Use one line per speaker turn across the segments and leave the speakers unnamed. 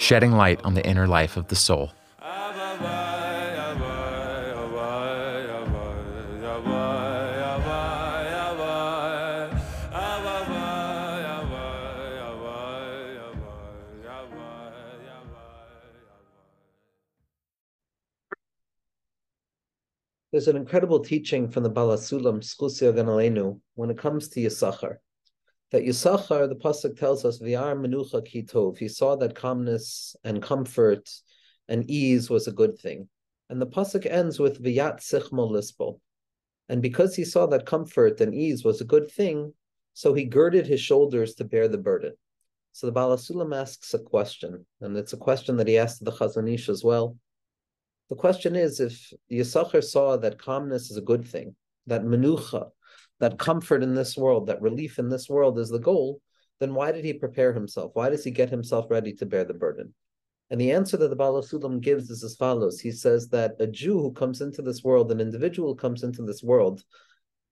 shedding light on the inner life of the soul.
There's an incredible teaching from the Baal HaSulam, Schusia Ganalenu, when it comes to Yisachar. That Yisachar, the Pasuk tells us, V'yar menucha kitov, he saw that calmness and comfort and ease was a good thing. And the Pasuk ends with V'yat sichmo lispo. And because he saw that comfort and ease was a good thing, so he girded his shoulders to bear the burden. So the Baal HaSulam asks a question, and it's a question that he asked the Chazon Ish as well. The question is if Yisachar saw that calmness is a good thing, that menucha, that comfort in this world, that relief in this world is the goal, then why did he prepare himself? Why does he get himself ready to bear the burden? And the answer that the Baal HaSulam gives is as follows. He says that a Jew who comes into this world, an individual comes into this world,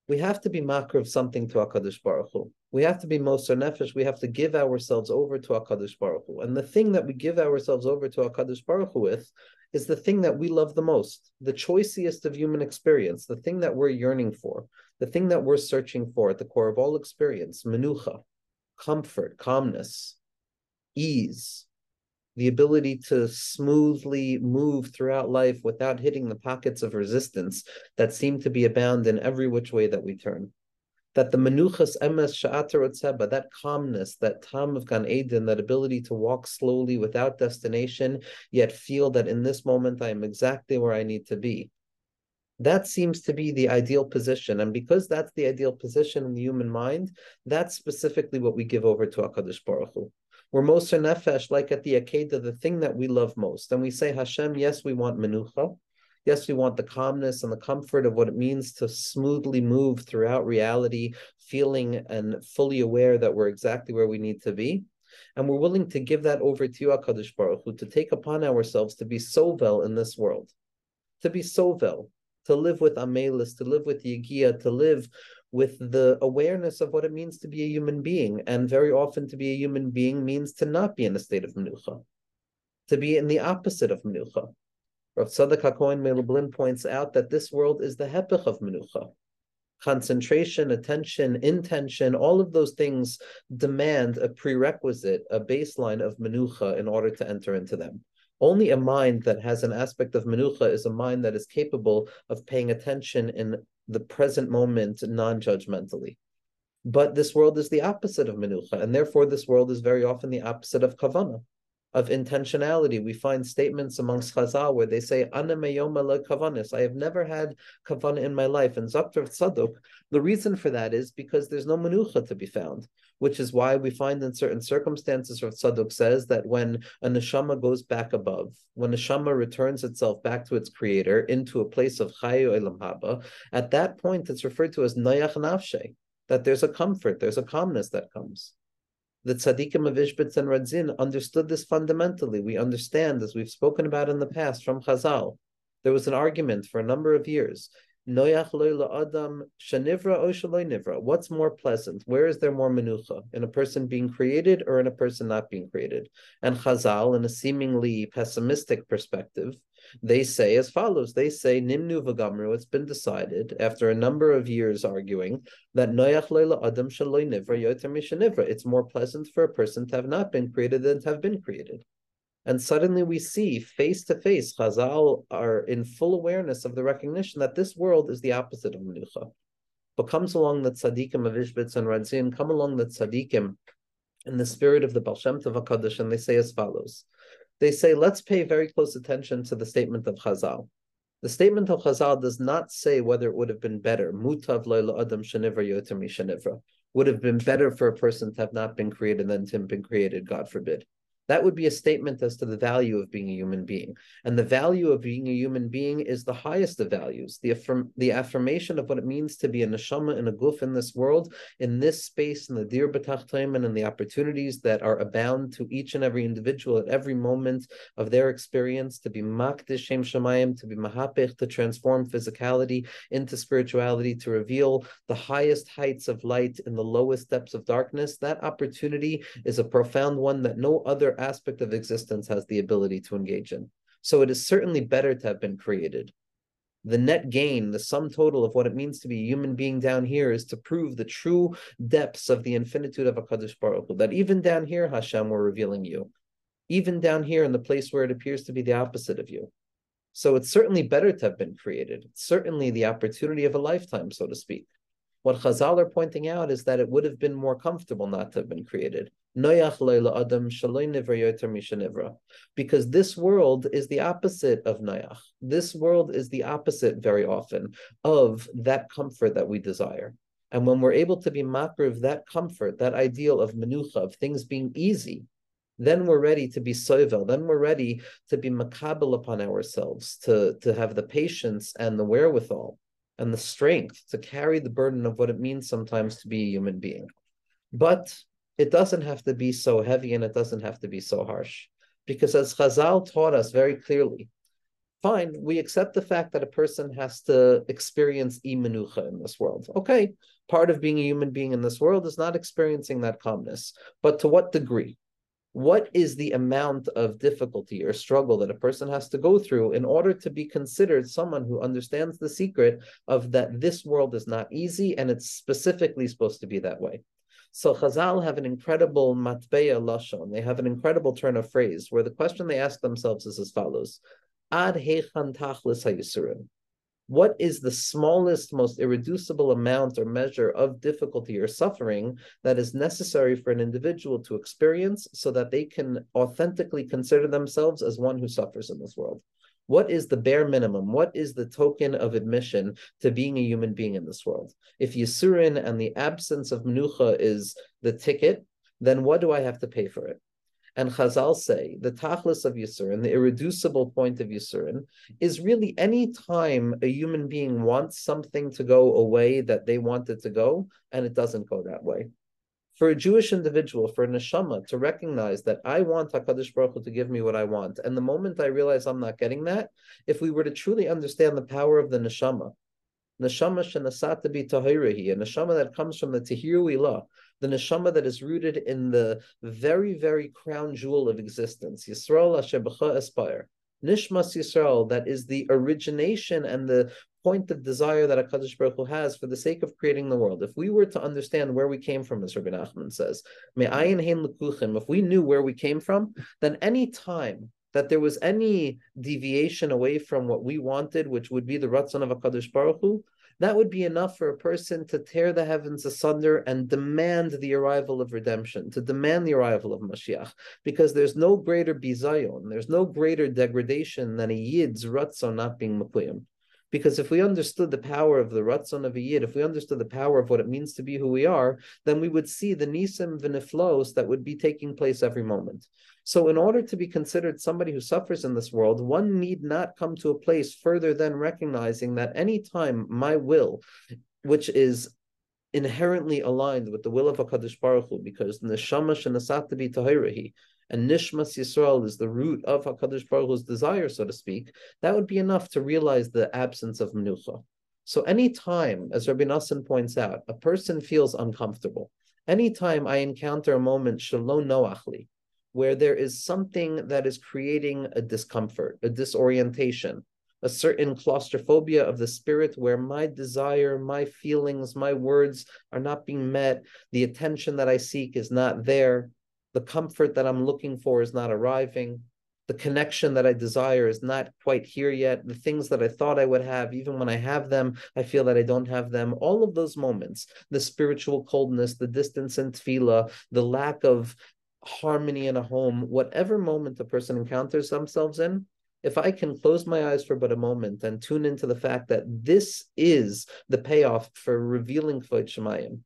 we have to be makr of something to HaKadosh Baruch Hu. We have to be Moser Nefesh. We have to give ourselves over to HaKadosh Baruch Hu. And the thing that we give ourselves over to HaKadosh Baruch Hu with is the thing that we love the most, the choicest of human experience, the thing that we're yearning for, the thing that we're searching for at the core of all experience, menucha, comfort, calmness, ease, the ability to smoothly move throughout life without hitting the pockets of resistance that seem to be abound in every which way that we turn that the menuchas emes sha'atar that calmness, that tam of Gan Eden, that ability to walk slowly without destination, yet feel that in this moment I am exactly where I need to be. That seems to be the ideal position. And because that's the ideal position in the human mind, that's specifically what we give over to HaKadosh Baruch Hu. We're Moser Nefesh, like at the Akedah, the thing that we love most. And we say, Hashem, yes, we want Menucha. Yes, we want the calmness and the comfort of what it means to smoothly move throughout reality, feeling and fully aware that we're exactly where we need to be. And we're willing to give that over to you, HaKadosh Baruch Hu, to take upon ourselves to be sovel in this world, to be sovel, to live with amelis, to live with yigia, to live with the awareness of what it means to be a human being. And very often to be a human being means to not be in a state of menucha, to be in the opposite of menucha. Rav Tzadok HaKohen Melublin points out that this world is the hepech of menucha. Concentration, attention, intention, all of those things demand a prerequisite, a baseline of menucha in order to enter into them. Only a mind that has an aspect of menucha is a mind that is capable of paying attention in the present moment non-judgmentally. But this world is the opposite of menucha, and therefore this world is very often the opposite of kavana of intentionality. We find statements amongst Chazal where they say, Ana kavanis. I have never had kavana in my life. And Zakter Tzadok, the reason for that is because there's no menucha to be found, which is why we find in certain circumstances, Rav Tzadok says that when a neshama goes back above, when a neshama returns itself back to its creator into a place of chayu elam haba, at that point it's referred to as nayach nafshe, that there's a comfort, there's a calmness that comes the tzaddikim of Ishbitz and Radzin understood this fundamentally. We understand, as we've spoken about in the past from Chazal, there was an argument for a number of years. What's more pleasant? Where is there more menucha? In a person being created or in a person not being created? And Chazal, in a seemingly pessimistic perspective, they say as follows. They say, Nimnu v'gamru, it's been decided after a number of years arguing that noyach leila adam shaloi nivra yoter. It's more pleasant for a person to have not been created than to have been created. And suddenly we see face to face, Chazal are in full awareness of the recognition that this world is the opposite of Menucha. But comes along the tzaddikim of Ishbitz and Radzin, come along the tzaddikim in the spirit of the Baal Shem Tov HaKadosh, and they say as follows they say, let's pay very close attention to the statement of Chazal. The statement of Chazal does not say whether it would have been better, mutav adam shanivra yoter shanivra, would have been better for a person to have not been created than to have been created, God forbid. That would be a statement as to the value of being a human being. And the value of being a human being is the highest of values. The, affirm, the affirmation of what it means to be a neshama and a guf in this world, in this space, in the dir b'tachtaiman, and in the opportunities that are abound to each and every individual at every moment of their experience to be makdish shem shemayim, to be mahapich, to transform physicality into spirituality, to reveal the highest heights of light in the lowest depths of darkness. That opportunity is a profound one that no other aspect of existence has the ability to engage in. So it is certainly better to have been created. The net gain, the sum total of what it means to be a human being down here is to prove the true depths of the infinitude of HaKadosh Baruch Hu, that even down here, Hashem, we're revealing you. Even down here in the place where it appears to be the opposite of you. So it's certainly better to have been created. It's certainly the opportunity of a lifetime, so to speak. What Chazal are pointing out is that it would have been more comfortable not to have been created. Because this world is the opposite of Noach. This world is the opposite very often of that comfort that we desire. And when we're able to be makr of that comfort, that ideal of menucha, of things being easy, then we're ready to be sovel, then we're ready to be makabel upon ourselves, to, to have the patience and the wherewithal and the strength to carry the burden of what it means sometimes to be a human being. But it doesn't have to be so heavy and it doesn't have to be so harsh. Because as Chazal taught us very clearly, fine, we accept the fact that a person has to experience imenucha in this world. Okay, part of being a human being in this world is not experiencing that calmness. But to what degree? what is the amount of difficulty or struggle that a person has to go through in order to be considered someone who understands the secret of that this world is not easy and it's specifically supposed to be that way. So Chazal have an incredible matbeya lashon. They have an incredible turn of phrase where the question they ask themselves is as follows: Ad hechan tachlis hayisurim what is the smallest, most irreducible amount or measure of difficulty or suffering that is necessary for an individual to experience so that they can authentically consider themselves as one who suffers in this world? What is the bare minimum? What is the token of admission to being a human being in this world? If Yisurin and the absence of Menucha is the ticket, then what do I have to pay for it? and Chazal say the tachlis of Yisurin, the irreducible point of Yisurin, is really any time a human being wants something to go away that they want it to go, and it doesn't go that way. For a Jewish individual, for a neshama, to recognize that I want Hakadosh Baruch Hu to give me what I want, and the moment I realize I'm not getting that, if we were to truly understand the power of the neshama, neshama shenasata bi tahirahi, a neshama that comes from the tahiru ilah, the neshama that is rooted in the very, very crown jewel of existence, Yisrael Asher Aspire. Nishmas Yisrael, that is the origination and the point of desire that HaKadosh Baruch Hu has for the sake of creating the world. If we were to understand where we came from, as Rabbi Nachman says, may mm-hmm. I in Hein Lukuchim, if we knew where we came from, then any time that there was any deviation away from what we wanted, which would be the Ratzon of HaKadosh Baruch Hu, that would be enough for a person to tear the heavens asunder and demand the arrival of redemption, to demand the arrival of Mashiach, because there's no greater bizayon, there's no greater degradation than a yid's ratzon not being mekuyim. Because if we understood the power of the Ratzon of a Yid, if we understood the power of what it means to be who we are, then we would see the Nisim Viniflos that would be taking place every moment. So, in order to be considered somebody who suffers in this world, one need not come to a place further than recognizing that any time my will, which is inherently aligned with the will of Hakadosh Baruch Hu, because neshama shenasat to be tahirahi, and Nishmas Yisrael is the root of HaKadosh Baruch Hu's desire, so to speak, that would be enough to realize the absence of Menucha. So anytime, as Rabbi Nassim points out, a person feels uncomfortable, anytime I encounter a moment, Shalom Noachli, where there is something that is creating a discomfort, a disorientation, a certain claustrophobia of the spirit where my desire, my feelings, my words are not being met, the attention that I seek is not there, the comfort that I'm looking for is not arriving. The connection that I desire is not quite here yet. The things that I thought I would have, even when I have them, I feel that I don't have them. All of those moments, the spiritual coldness, the distance in tefillah, the lack of harmony in a home, whatever moment the person encounters themselves in, if I can close my eyes for but a moment and tune into the fact that this is the payoff for revealing Kvod Shemayim,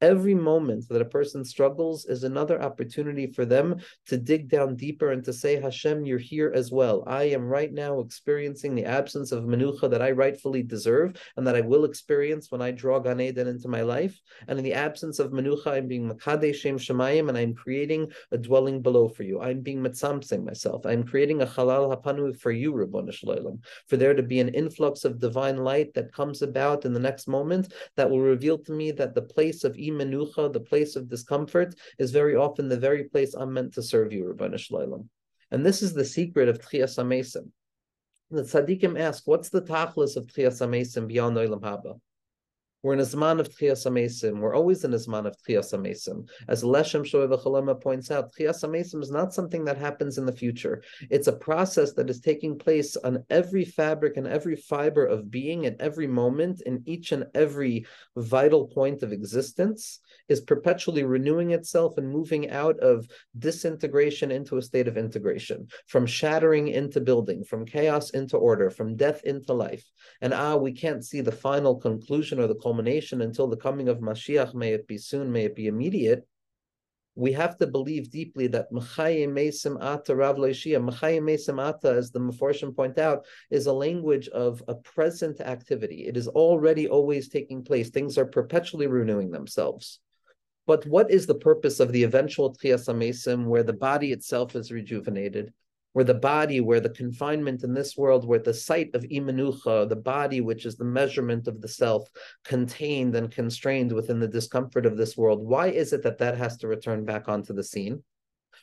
Every moment that a person struggles is another opportunity for them to dig down deeper and to say, Hashem, you're here as well. I am right now experiencing the absence of menucha that I rightfully deserve and that I will experience when I draw Gan Eden into my life. And in the absence of menucha, I'm being makadeh shem shemayim and I'm creating a dwelling below for you. I'm being mitzamsing myself. I'm creating a halal hapanu for you, Rabbanu Shalom, for there to be an influx of divine light that comes about in the next moment that will reveal to me that the place of menucha, the place of discomfort, is very often the very place I'm meant to serve you, Rabbi Shalom. And this is the secret of Tchias HaMesim. The tzaddikim ask, what's the tachlis of Tchias HaMesim beyond Olam Haba? We're in a Zman of Tchias HaMesim. We're always in a Zman of Tchias HaMesim. As Leshem Shvo V'Achlama points out, Tchias HaMesim is not something that happens in the future. It's a process that is taking place on every fabric and every fiber of being at every moment in each and every vital point of existence is perpetually renewing itself and moving out of disintegration into a state of integration, from shattering into building, from chaos into order, from death into life. And ah, we can't see the final conclusion or the culmination until the coming of Mashiach, may it be soon, may it be immediate, we have to believe deeply that Mechayim Mesim Ata Rav Loishia, Ata, as the Meforshim point out, is a language of a present activity. It is already always taking place. Things are perpetually renewing themselves. But what is the purpose of the eventual Tchias Mesim, where the body itself is rejuvenated? where the body, where the confinement in this world, where the site of imanucha, the body, which is the measurement of the self, contained and constrained within the discomfort of this world, why is it that that has to return back onto the scene?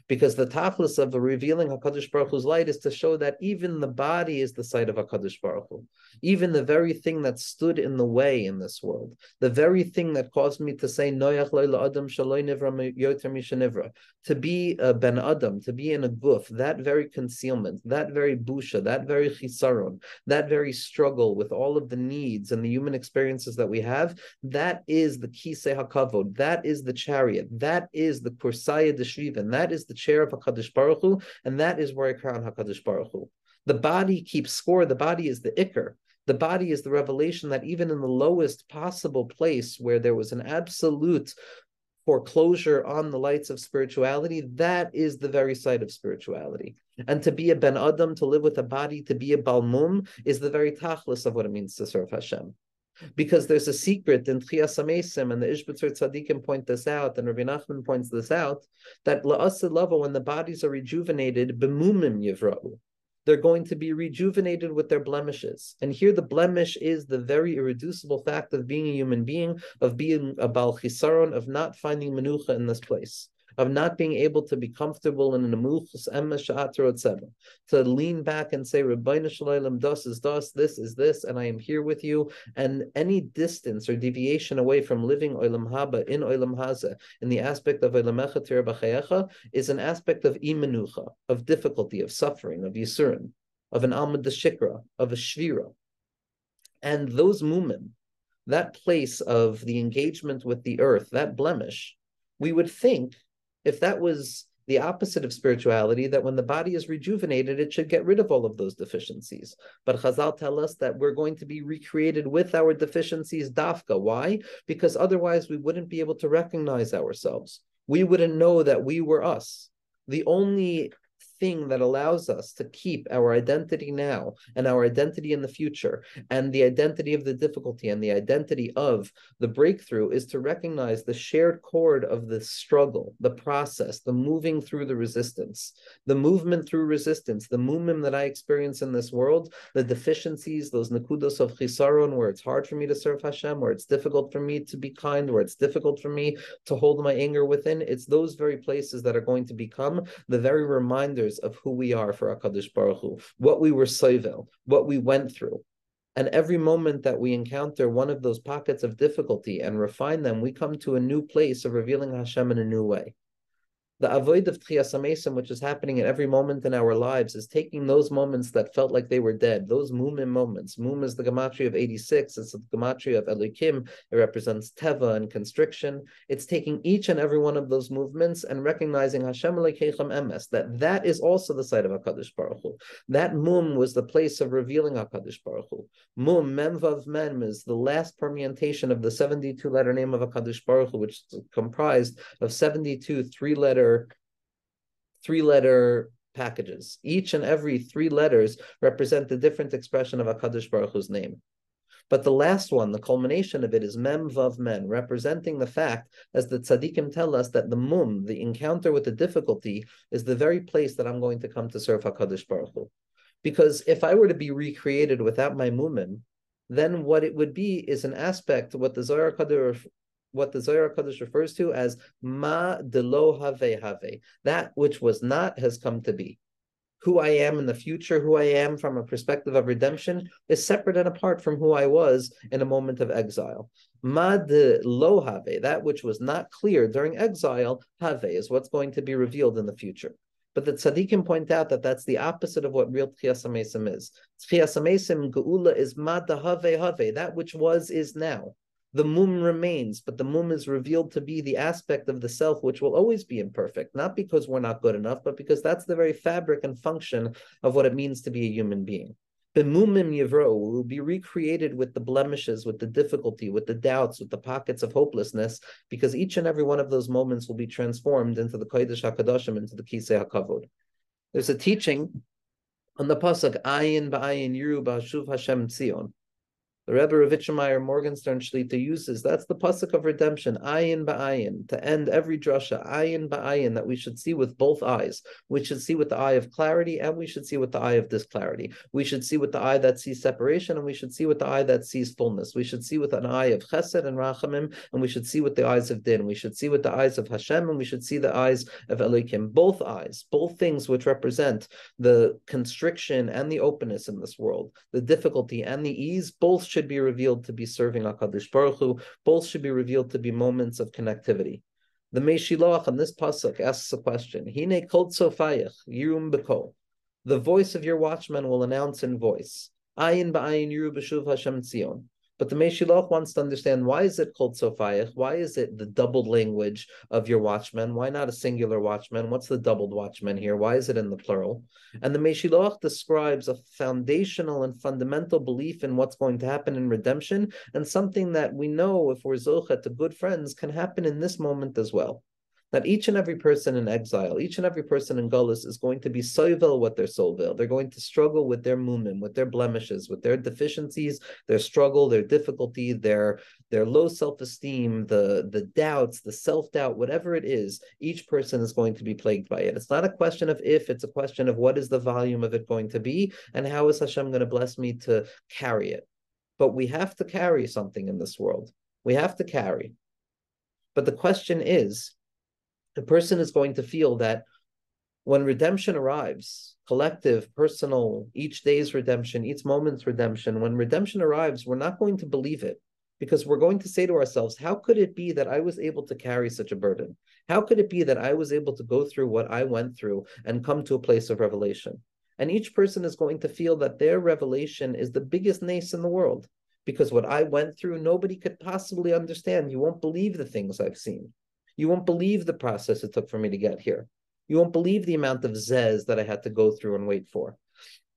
Because the tachlis of the revealing Hakadosh Baruch Hu's light is to show that even the body is the site of Hakadosh Baruch Hu. Even the very thing that stood in the way in this world, the very thing that caused me to say Noyach Adam Yoter to be a ben Adam, to be in a guf, that very concealment, that very busha, that very chisaron, that very struggle with all of the needs and the human experiences that we have, that is the kisei hakavod, that is the chariot, that is the kursaya deshriven, that is the chair of HaKadosh Baruch Hu, and that is where I crown HaKadosh Baruch Hu. The body keeps score, the body is the ikr. The body is the revelation that even in the lowest possible place where there was an absolute foreclosure on the lights of spirituality, that is the very site of spirituality. And to be a Ben Adam, to live with a body, to be a Balmum, is the very tachlis of what it means to serve Hashem. Because there's a secret in Tchias HaMesim, and the Ishbitzer Tzadikim point this out, and Rabbi Nachman points this out, that La'asid Lava, when the bodies are rejuvenated, Bemumim Yivra'u, they're going to be rejuvenated with their blemishes. And here the blemish is the very irreducible fact of being a human being, of being a Bal Chisaron, of not finding Menucha in this place of not being able to be comfortable in an amuchus emma to lean back and say, Rabbeinu Shalom, das is das, this is this, and I am here with you. And any distance or deviation away from living olam haba in olam haza in the aspect of olam is an aspect of imenucha, of difficulty, of suffering, of yisurin, of an almad shikra, of a shvira. And those mumim, that place of the engagement with the earth, that blemish, we would think if that was the opposite of spirituality, that when the body is rejuvenated, it should get rid of all of those deficiencies. But Chazal tell us that we're going to be recreated with our deficiencies dafka. Why? Because otherwise we wouldn't be able to recognize ourselves. We wouldn't know that we were us. The only thing that allows us to keep our identity now and our identity in the future and the identity of the difficulty and the identity of the breakthrough is to recognize the shared chord of the struggle, the process, the moving through the resistance, the movement through resistance, the movement that I experience in this world, the deficiencies, those nakudos of chisaron, where it's hard for me to serve Hashem, where it's difficult for me to be kind, where it's difficult for me to hold my anger within. It's those very places that are going to become the very reminder of who we are for HaKadosh Baruch Hu, what we were soivel, what we went through. And every moment that we encounter one of those pockets of difficulty and refine them, we come to a new place of revealing Hashem in a new way. The avoid of Tchias HaMesim, which is happening at every moment in our lives, is taking those moments that felt like they were dead, those mumim moments. Mum is the gematria of 86, it's the gematria of Elohim, it represents teva and constriction. It's taking each and every one of those movements and recognizing Hashem Elokeichem Emes, that that is also the site of HaKadosh Baruch Hu. That mum was the place of revealing HaKadosh Baruch Hu. Mum, Memvav Mem, is the last permutation of the 72 letter name of HaKadosh Baruch Hu, which is comprised of 72 three letter three letter packages. Each and every three letters represent a different expression of HaKadosh Baruch Hu's name. But the last one, the culmination of it, is Mem Vav Mem, representing the fact, as the tzaddikim tell us, that the mum, the encounter with the difficulty, is the very place that I'm going to come to serve HaKadosh Baruch Hu. Because if I were to be recreated without my mumim, then what it would be is an aspect, what the Zohar Kadosh what the Zohar Kadosh refers to as ma de lo have have. That which was not has come to be. Who I am in the future, who I am from a perspective of redemption, is separate and apart from who I was in a moment of exile. Ma de lo have, that which was not clear during exile, have is what's going to be revealed in the future. But the tzaddikim point out that that's the opposite of what real tchias is. Tchias geula is ma de have have, that which was is now the mum remains, but the mum is revealed to be the aspect of the self which will always be imperfect, not because we're not good enough, but because that's the very fabric and function of what it means to be a human being. Bemumim Yivro will be recreated with the blemishes, with the difficulty, with the doubts, with the pockets of hopelessness, because each and every one of those moments will be transformed into the Kodesh HaKadoshim, into the Kisei HaKavod. There's a teaching on the pasuk Ayin Ba'ayin Yiru Ba'ashuv Hashem Tzion the Rebbe Ravitchemeyer Morgenstern Shlita uses. That's the pasuk of redemption, ayin ba'ayin, to end every drasha, ayin ba'ayin, that we should see with both eyes. We should see with the eye of clarity, and we should see with the eye of disclarity. We should see with the eye that sees separation, and we should see with the eye that sees fullness. We should see with an eye of chesed and rachamim, and we should see with the eyes of din. We should see with the eyes of Hashem, and we should see the eyes of Elohim. Both eyes, both things which represent the constriction and the openness in this world, the difficulty and the ease, both should be revealed to be serving HaKadosh Baruch Hu. Both should be revealed to be moments of connectivity. The Meshiloach on this pasuk asks a question. Hine kol tzofayach yirum beko. The voice of your watchman will announce in voice. Ayin ba'ayin yiru b'shuv Hashem tzion. But the Meshiloach wants to understand why is it called Sofayach? Why is it the doubled language of your watchman? Why not a singular watchman? What's the doubled watchman here? Why is it in the plural? And the Meshiloach describes a foundational and fundamental belief in what's going to happen in redemption, and something that we know if we're Zochet to good friends can happen in this moment as well that each and every person in exile, each and every person in Gullus is going to be soivel what their soulville. They're going to struggle with their mumim, with their blemishes, with their deficiencies, their struggle, their difficulty, their their low self-esteem, the the doubts, the self-doubt, whatever it is, each person is going to be plagued by it. It's not a question of if, it's a question of what is the volume of it going to be and how is Hashem going to bless me to carry it. But we have to carry something in this world. We have to carry. But the question is, the person is going to feel that when redemption arrives, collective, personal, each day's redemption, each moment's redemption, when redemption arrives, we're not going to believe it because we're going to say to ourselves, how could it be that I was able to carry such a burden? How could it be that I was able to go through what I went through and come to a place of revelation? And each person is going to feel that their revelation is the biggest nace in the world because what I went through, nobody could possibly understand. You won't believe the things I've seen. You won't believe the process it took for me to get here. You won't believe the amount of zez that I had to go through and wait for.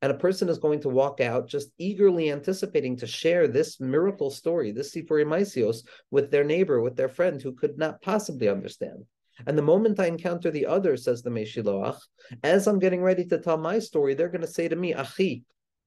And a person is going to walk out just eagerly anticipating to share this miracle story, this Maisios, with their neighbor, with their friend who could not possibly understand. And the moment I encounter the other, says the Meshiloach, as I'm getting ready to tell my story, they're going to say to me, Achi,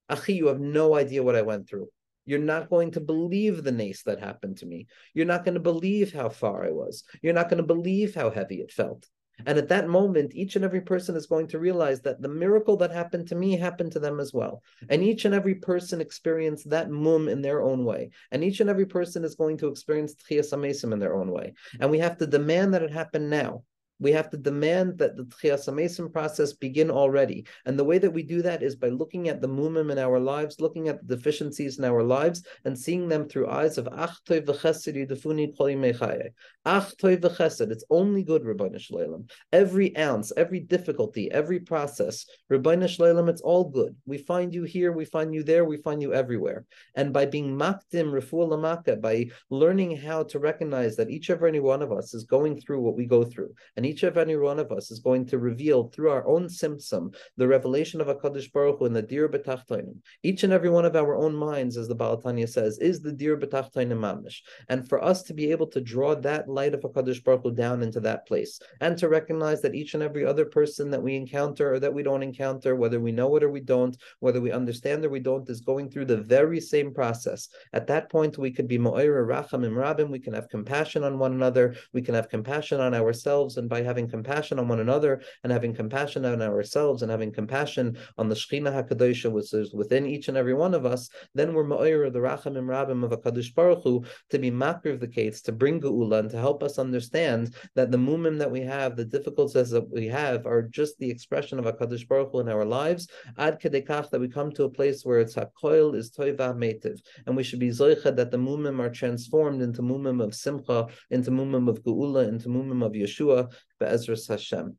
Achi, you have no idea what I went through. You're not going to believe the nace that happened to me. You're not going to believe how far I was. You're not going to believe how heavy it felt. And at that moment, each and every person is going to realize that the miracle that happened to me happened to them as well. And each and every person experienced that mum in their own way. And each and every person is going to experience tchias amesim in their own way. And we have to demand that it happen now. We have to demand that the Tchias process begin already. And the way that we do that is by looking at the mumim in our lives, looking at the deficiencies in our lives, and seeing them through eyes of Ach Toiv v'chesed yudafuni kol Ach Toiv v'chesed. It's only good, Rabbi Shleilim. Every ounce, every difficulty, every process, Rabbi Shleilim, it's all good. We find you here, we find you there, we find you everywhere. And by being makdim, refuah lamaka, by learning how to recognize that each and every one of us is going through what we go through, and each of any one of us is going to reveal through our own symptom the revelation of Hakadosh Baruch Hu and the Dir B'Tachtainim. Each and every one of our own minds, as the Baal HaTanya says, is the Dir B'Tachtainim Mamish. And for us to be able to draw that light of Hakadosh Baruch Hu down into that place, and to recognize that each and every other person that we encounter or that we don't encounter, whether we know it or we don't, whether we understand or we don't, is going through the very same process. At that point, we could be Mo'ira Rachamim Rabim, we can have compassion on one another, we can have compassion on ourselves, and by having compassion on one another and having compassion on ourselves and having compassion on the Shekhinah HaKadosh, which is within each and every one of us, then we're Ma'ir, the Rachamim Rabim of HaKadosh Baruch Hu, to be makir of the case, to bring Geula, and to help us understand that the mumim that we have, the difficulties that we have, are just the expression of HaKadosh Baruch Hu in our lives, ad kedekach, that we come to a place where it's HaKoil is Toiva Metiv, and we should be Zoicha that the mumim are transformed into mumim of Simcha, into mumim of Geula, into mumim of Yeshua, Be'ezras Hashem.